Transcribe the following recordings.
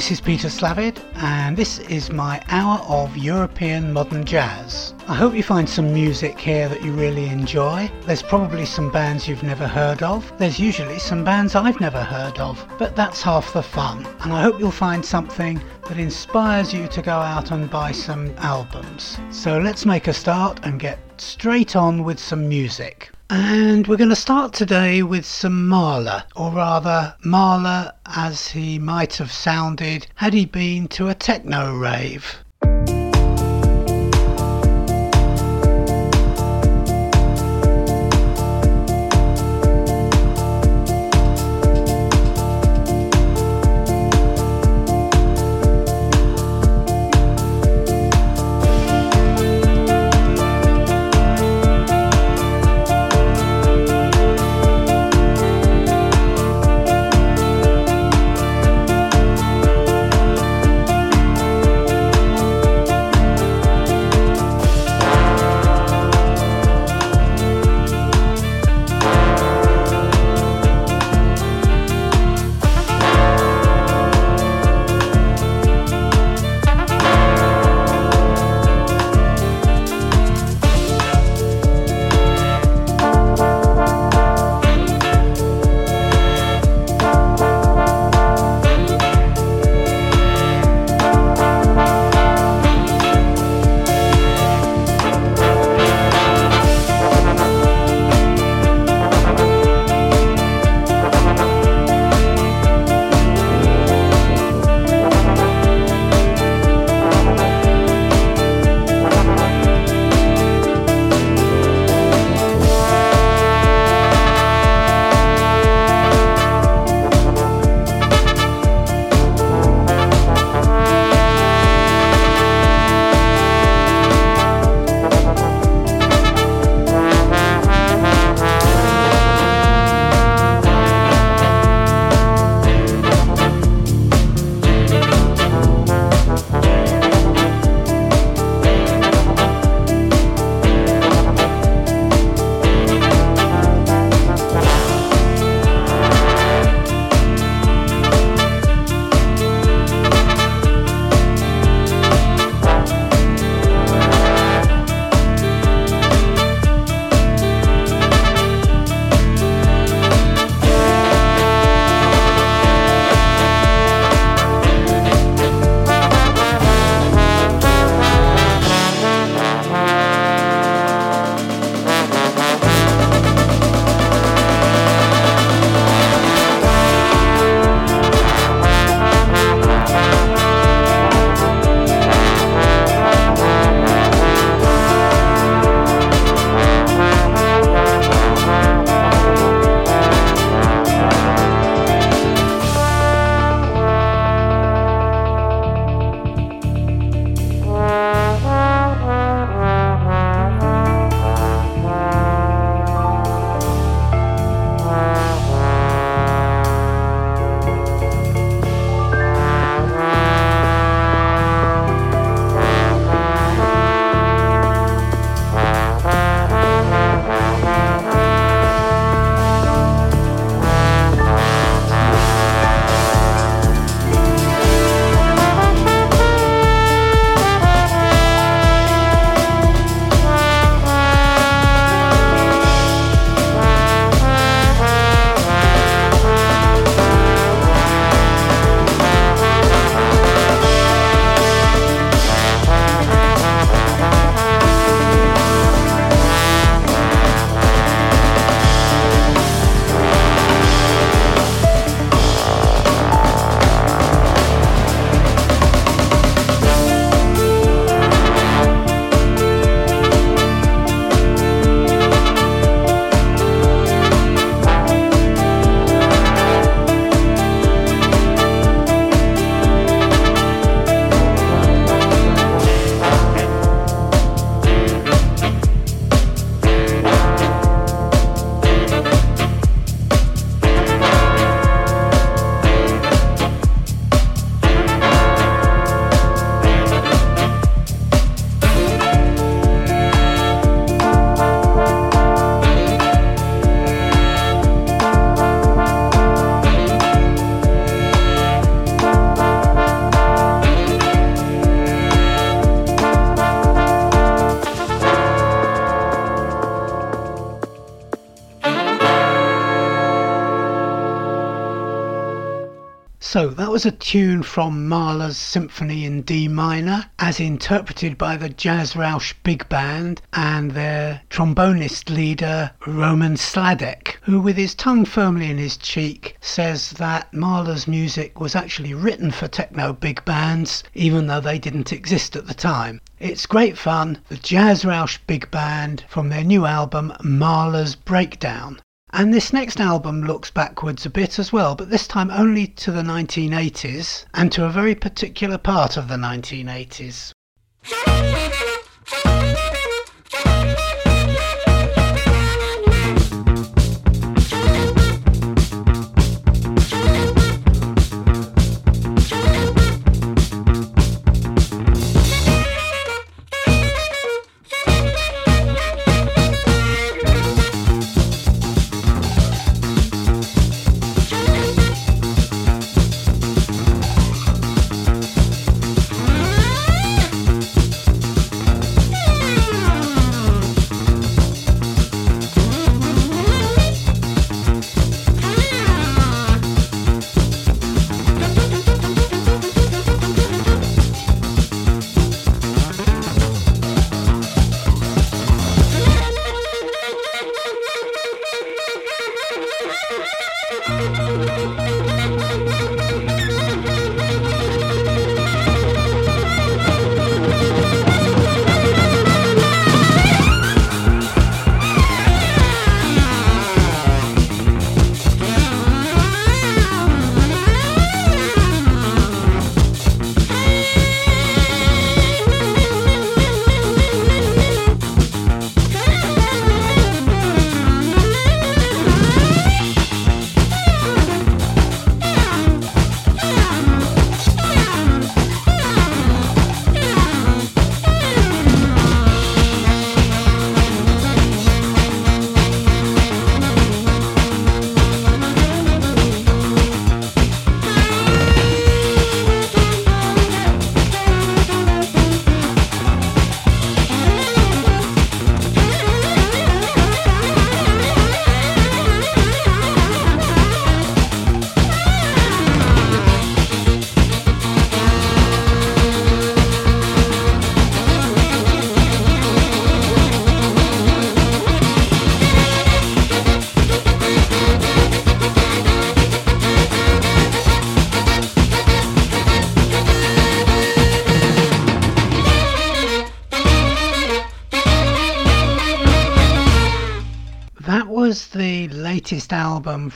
Hi, this is Peter Slavid, and this is my hour of European modern jazz. I hope you find some music here that you really enjoy. There's probably some bands you've never heard of. There's usually some bands I've never heard of, but that's half the fun. And I hope you'll find something that inspires you to go out and buy some albums. So let's make a start and get straight on with some music. And we're going to start today with some Mahler, or rather, Mahler as he might have sounded had he been to a techno rave. That was a tune from Mahler's Symphony in D minor, as interpreted by the Jazz Rausch Big Band and their trombonist leader Roman Sladek, who, with his tongue firmly in his cheek, says that Mahler's music was actually written for techno big bands, even though they didn't exist at the time. It's great fun, the Jazz Rausch Big Band from their new album Mahler's Breakdown. And this next album looks backwards a bit as well, but this time only to the 1980s and to a very particular part of the 1980s.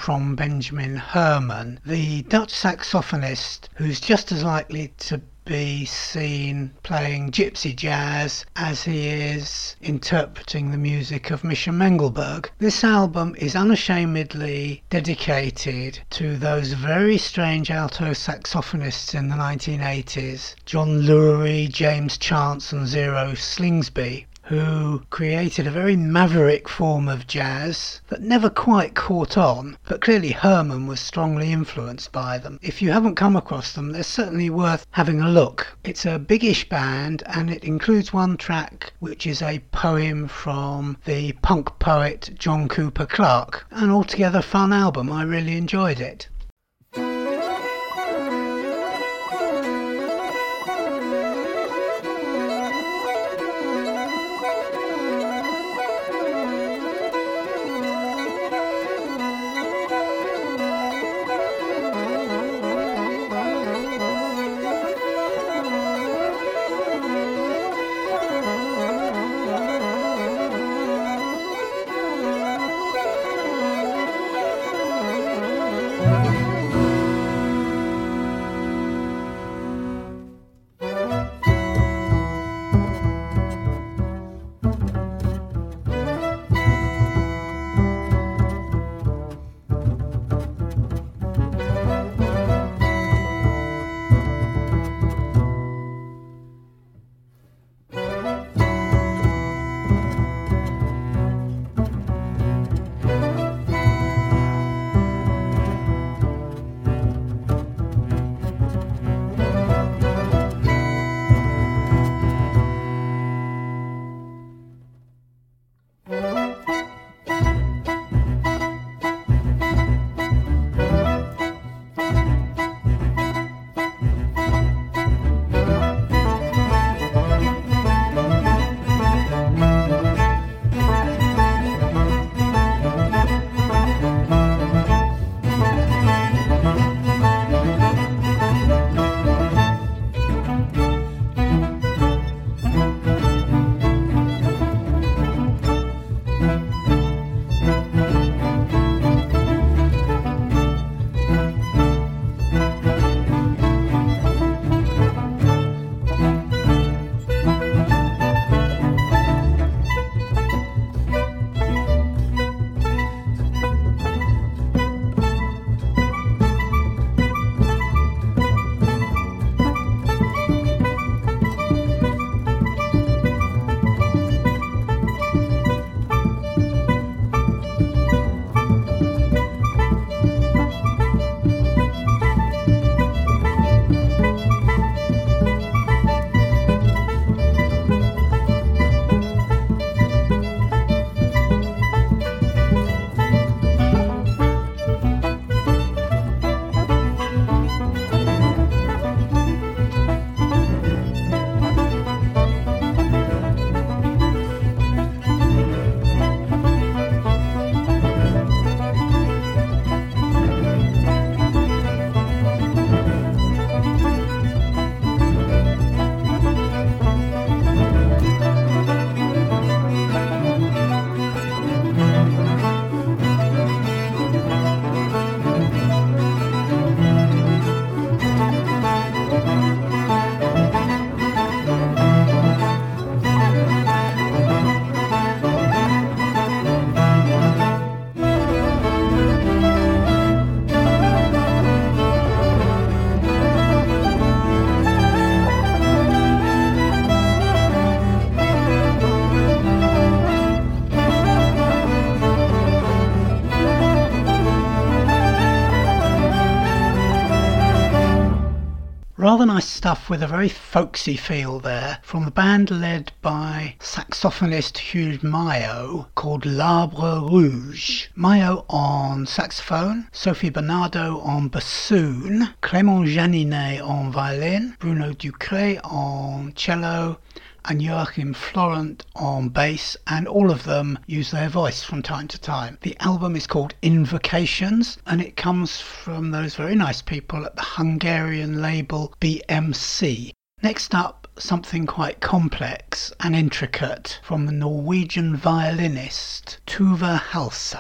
From Benjamin Herman, the Dutch saxophonist who's just as likely to be seen playing gypsy jazz as he is interpreting the music of Misha Mengelberg. This album is unashamedly dedicated to those very strange alto saxophonists in the 1980s John Lurie, James Chance, and Zero Slingsby who created a very maverick form of jazz that never quite caught on, but clearly Herman was strongly influenced by them. If you haven't come across them, they're certainly worth having a look. It's a biggish band and it includes one track which is a poem from the punk poet John Cooper Clarke. An altogether fun album, I really enjoyed it. Stuff with a very folksy feel there from the band led by saxophonist Hugues Mayot called L'Arbre Rouge. Mayo on saxophone, Sophie Bernado on bassoon, Clément Janinet on violin, Bruno Ducret on cello, and Joachim Florent on bass, and all of them use their voice from time to time. The album is called Invocations, and it comes from those very nice people at the Hungarian label BMC. Next up, something quite complex and intricate from the Norwegian violinist Tuva Halse.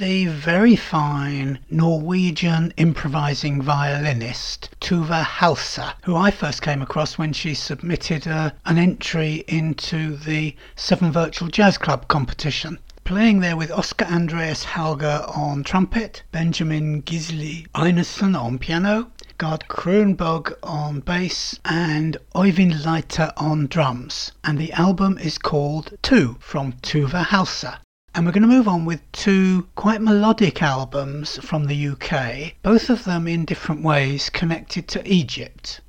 The very fine Norwegian improvising violinist Tuva Halse, who I first came across when she submitted uh, an entry into the Seven Virtual Jazz Club competition. Playing there with Oscar Andreas Halger on trumpet, Benjamin Gisli Einarsson on piano, Gard Kronborg on bass, and Oyvind Leiter on drums. And the album is called Two from Tuva Halse. And we're going to move on with two quite melodic albums from the UK, both of them in different ways connected to Egypt.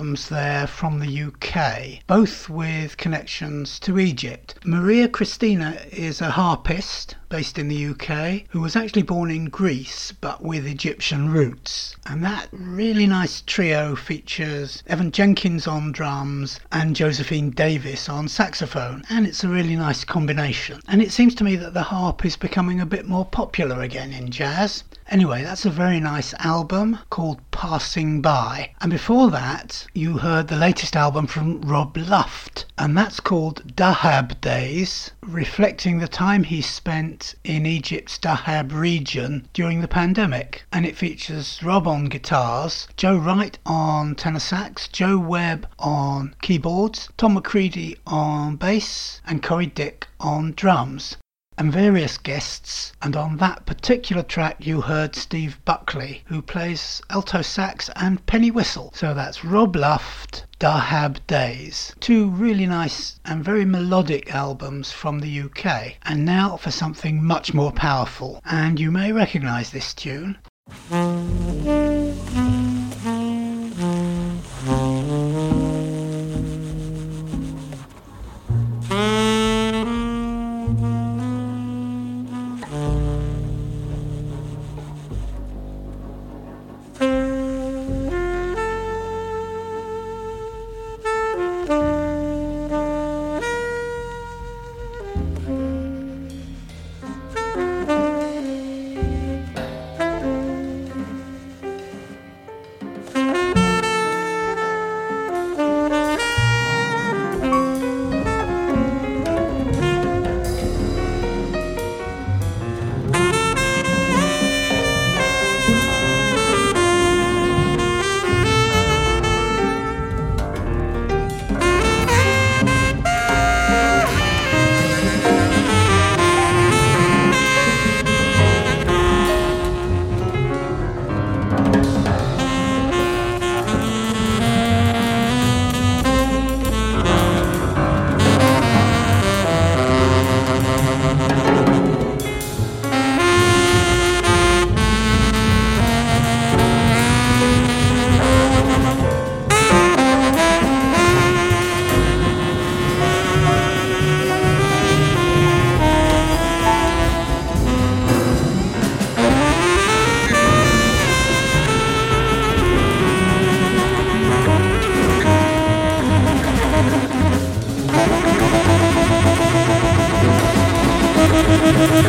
Albums there from the UK, both with connections to Egypt. Maria Christina is a harpist based in the UK who was actually born in Greece but with Egyptian roots. And that really nice trio features Evan Jenkins on drums and Josephine Davies on saxophone. And it's a really nice combination. And it seems to me that the harp is becoming a bit more popular again in jazz. Anyway, that's a very nice album called Passing By. And before that, you heard the latest album from Rob Luft, and that's called Dahab Days, reflecting the time he spent in Egypt's Dahab region during the pandemic. And it features Rob on guitars, Joe Wright on tenor sax, Joe Webb on keyboards, Tom McCredie on bass, and Corrie Dick on drums. And various guests, and on that particular track you heard Steve Buckley, who plays alto sax and penny whistle. So that's Rob Luft, Dahab Days. Two really nice and very melodic albums from the UK. And now for something much more powerful, and you may recognise this tune. Thank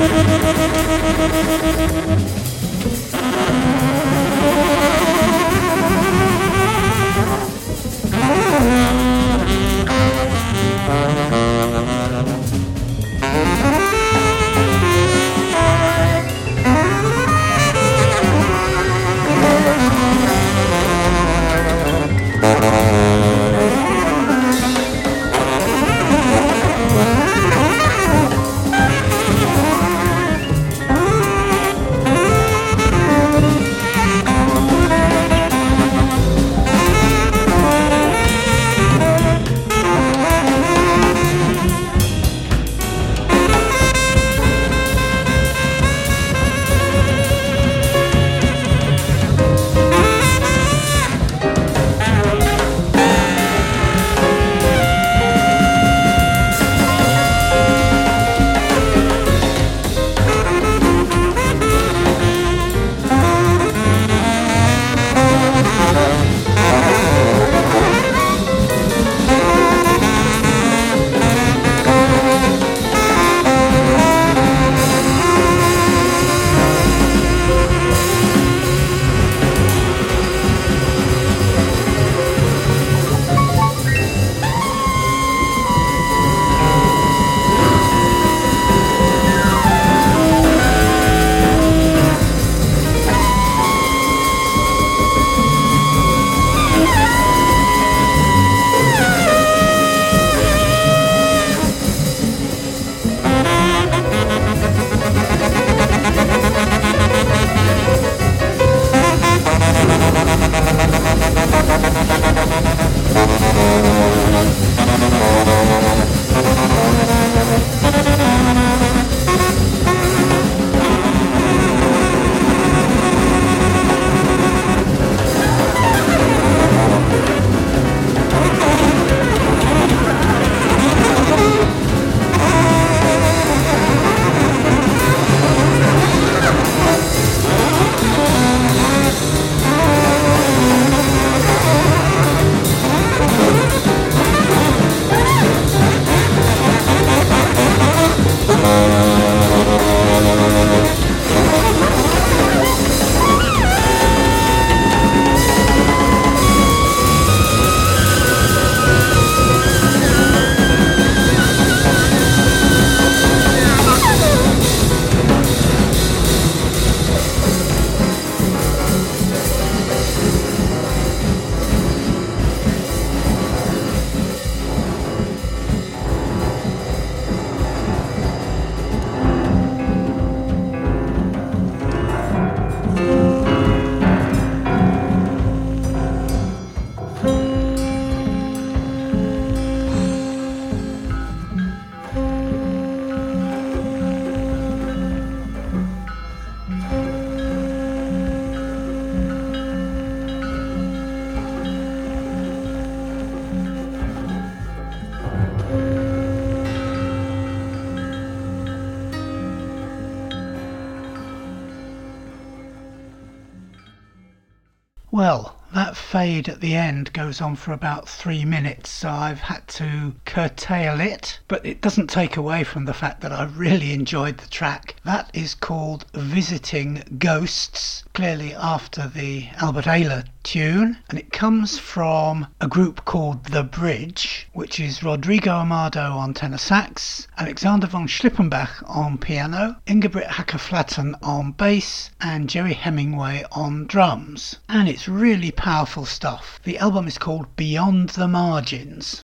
at the end goes on for about three minutes, so I've had to curtail it, but it doesn't take away from the fact that I really enjoyed the track. That is called Visiting Ghosts, clearly after the Albert Ayler tune, and it comes from a group called The Bridge, which is Rodrigo Amado on tenor sax, Alexander von Schlippenbach on piano, Ingebrigt Håker Flaten on bass, and Gerry Hemingway on drums. And it's really powerful stuff. The album is called Beyond the Margins.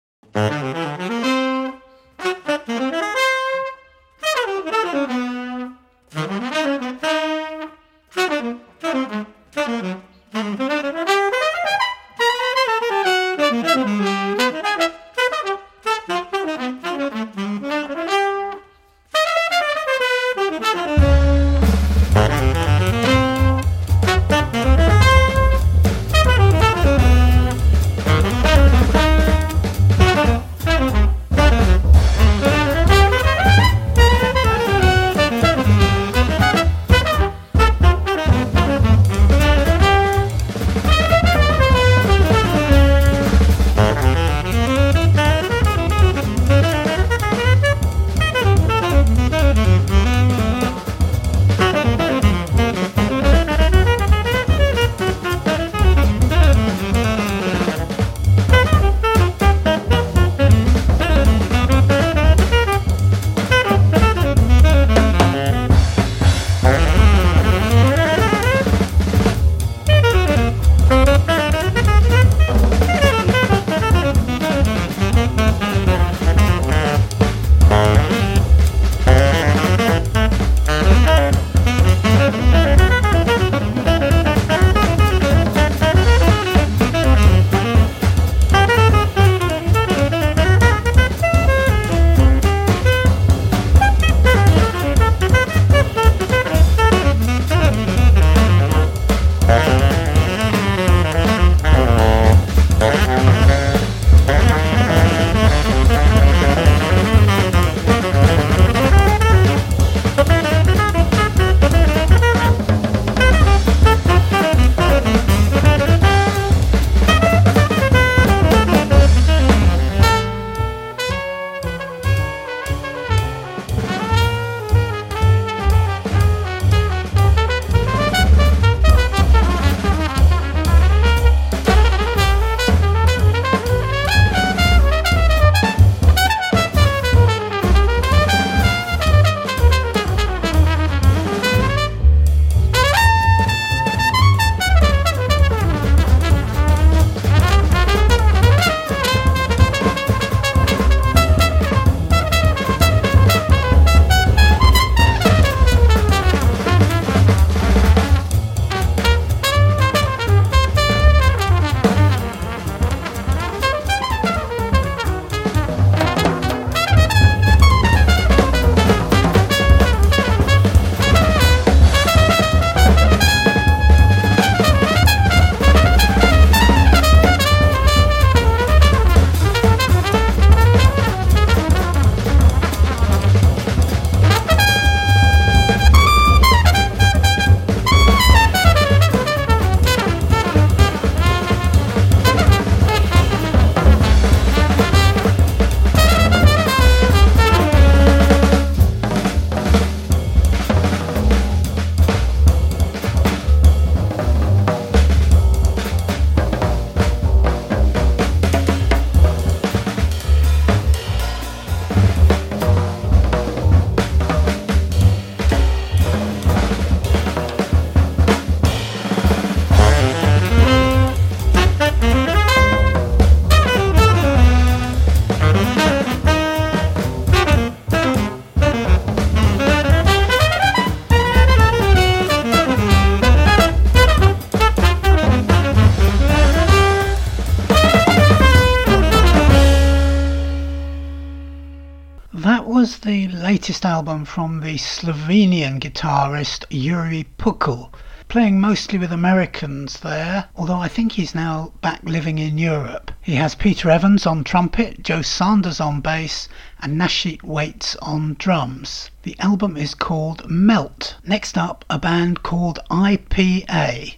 Latest album from the Slovenian guitarist Jure Pukl, playing mostly with Americans there, although I think he's now back living in Europe. He has Peter Evans on trumpet, Joe Sanders on bass, and Nasheet Waits on drums. The album is called Melt. Next up, a band called IPA.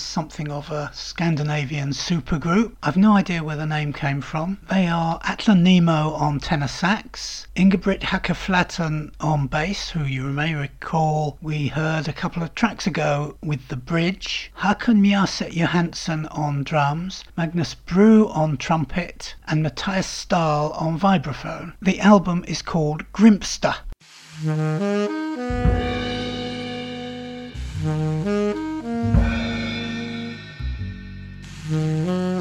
Is something of a Scandinavian supergroup. I've no idea where the name came from. They are Atle Nymo on tenor sax, Ingebrigt Håker Flaten on bass, who you may recall we heard a couple of tracks ago with The Bridge, Håkon Mjåset Johansen on drums, Magnus Broo on trumpet, and Mattias Ståhl on vibraphone. The album is called Grimsta. Mm-hmm.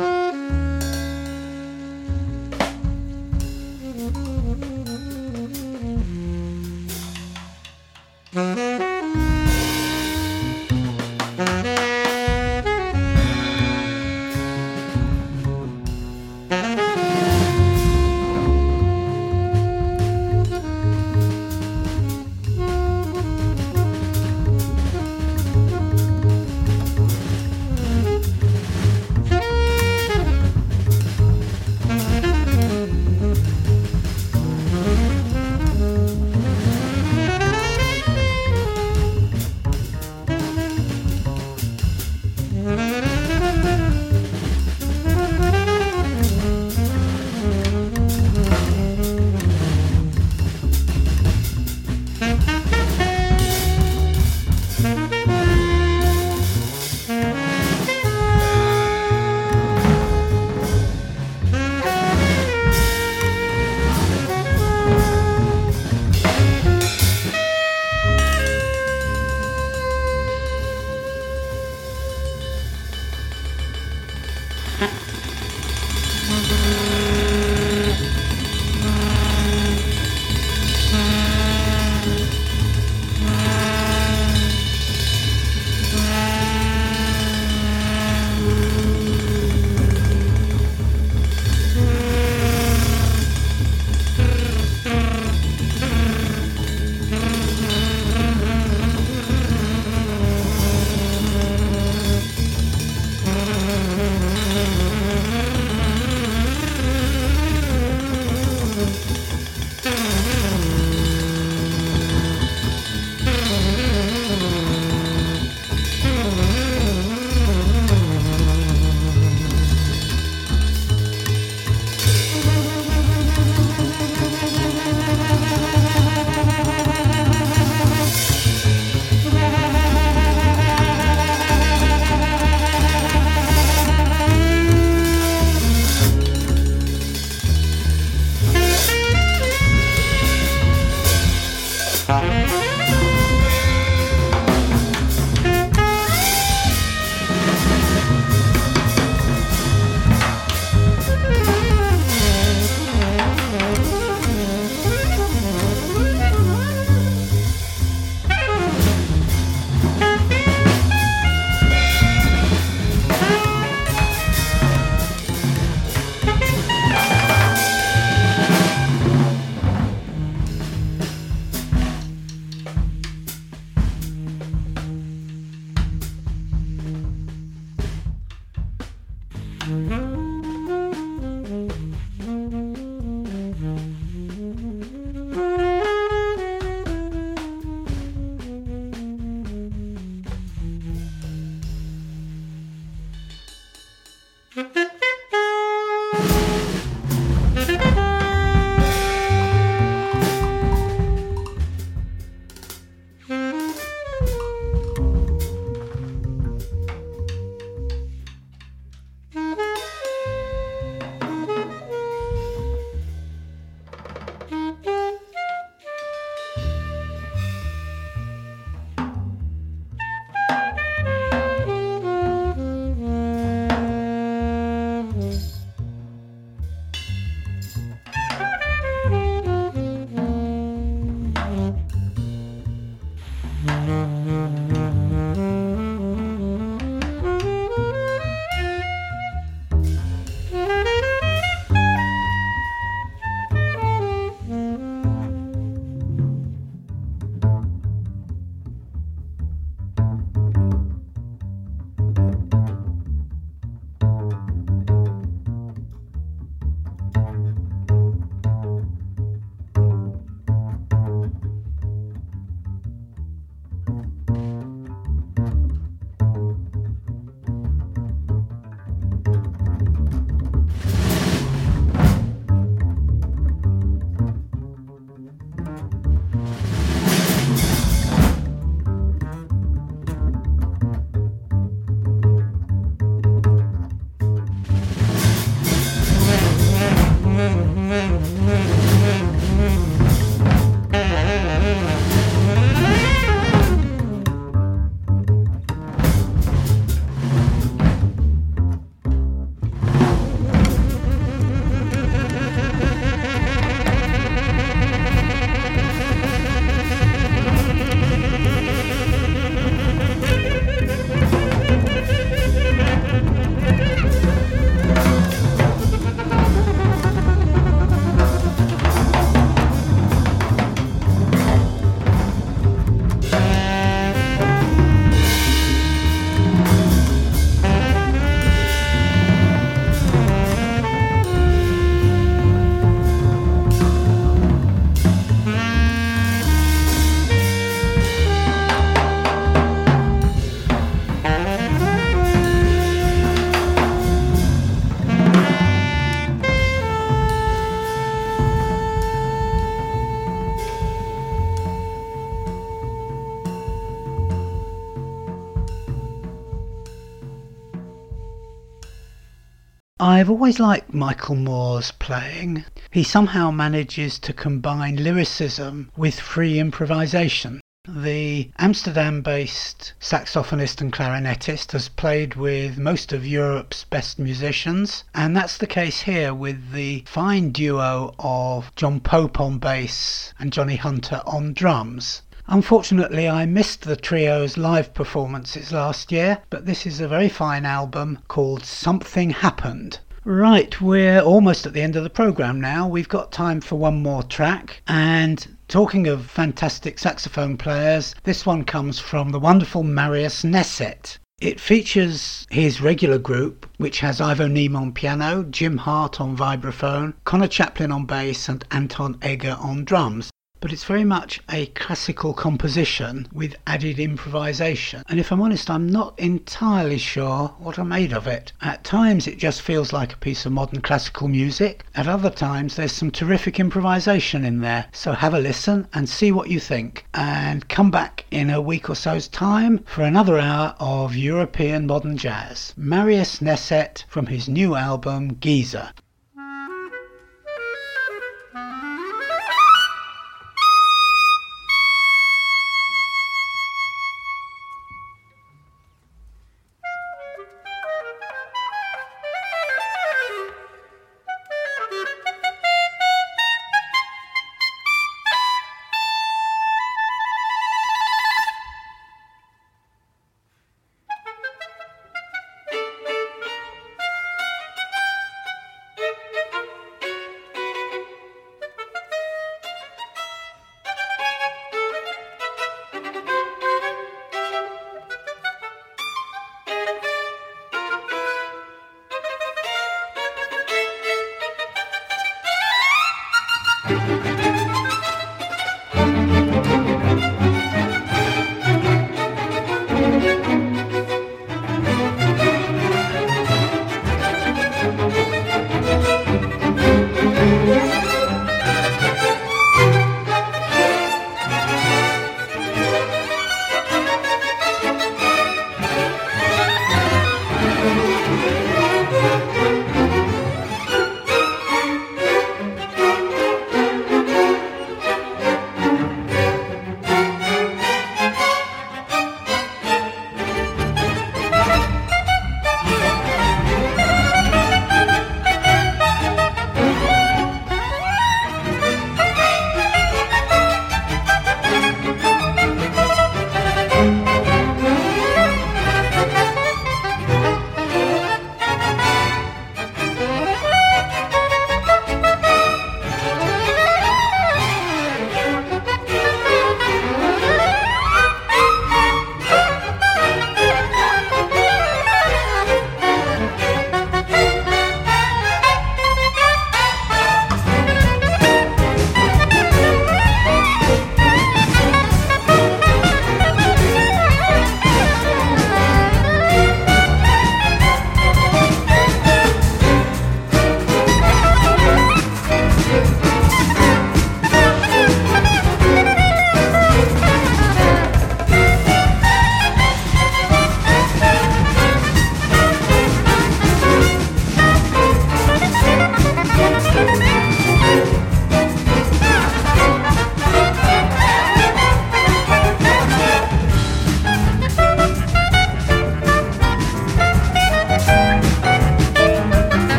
I've always liked Michael Moore's playing. He somehow manages to combine lyricism with free improvisation. The Amsterdam based saxophonist and clarinetist has played with most of Europe's best musicians, and that's the case here with the fine duo of John Pope on bass and Johnny Hunter on drums. Unfortunately, I missed the trio's live performances last year, but this is a very fine album called Something Happened. Right, we're almost at the end of the programme now. We've got time for one more track. And talking of fantastic saxophone players, this one comes from the wonderful Marius Neset. It features his regular group, which has Ivo Neame on piano, Jim Hart on vibraphone, Conor Chaplin on bass, and Anton Eger on drums but it's very much a classical composition with added improvisation. And if I'm honest, I'm not entirely sure what I made of it. At times it just feels like a piece of modern classical music, at other times there's some terrific improvisation in there. So have a listen and see what you think. And come back in a week or so's time for another hour of European modern jazz. Marius Neset from his new album Geyser.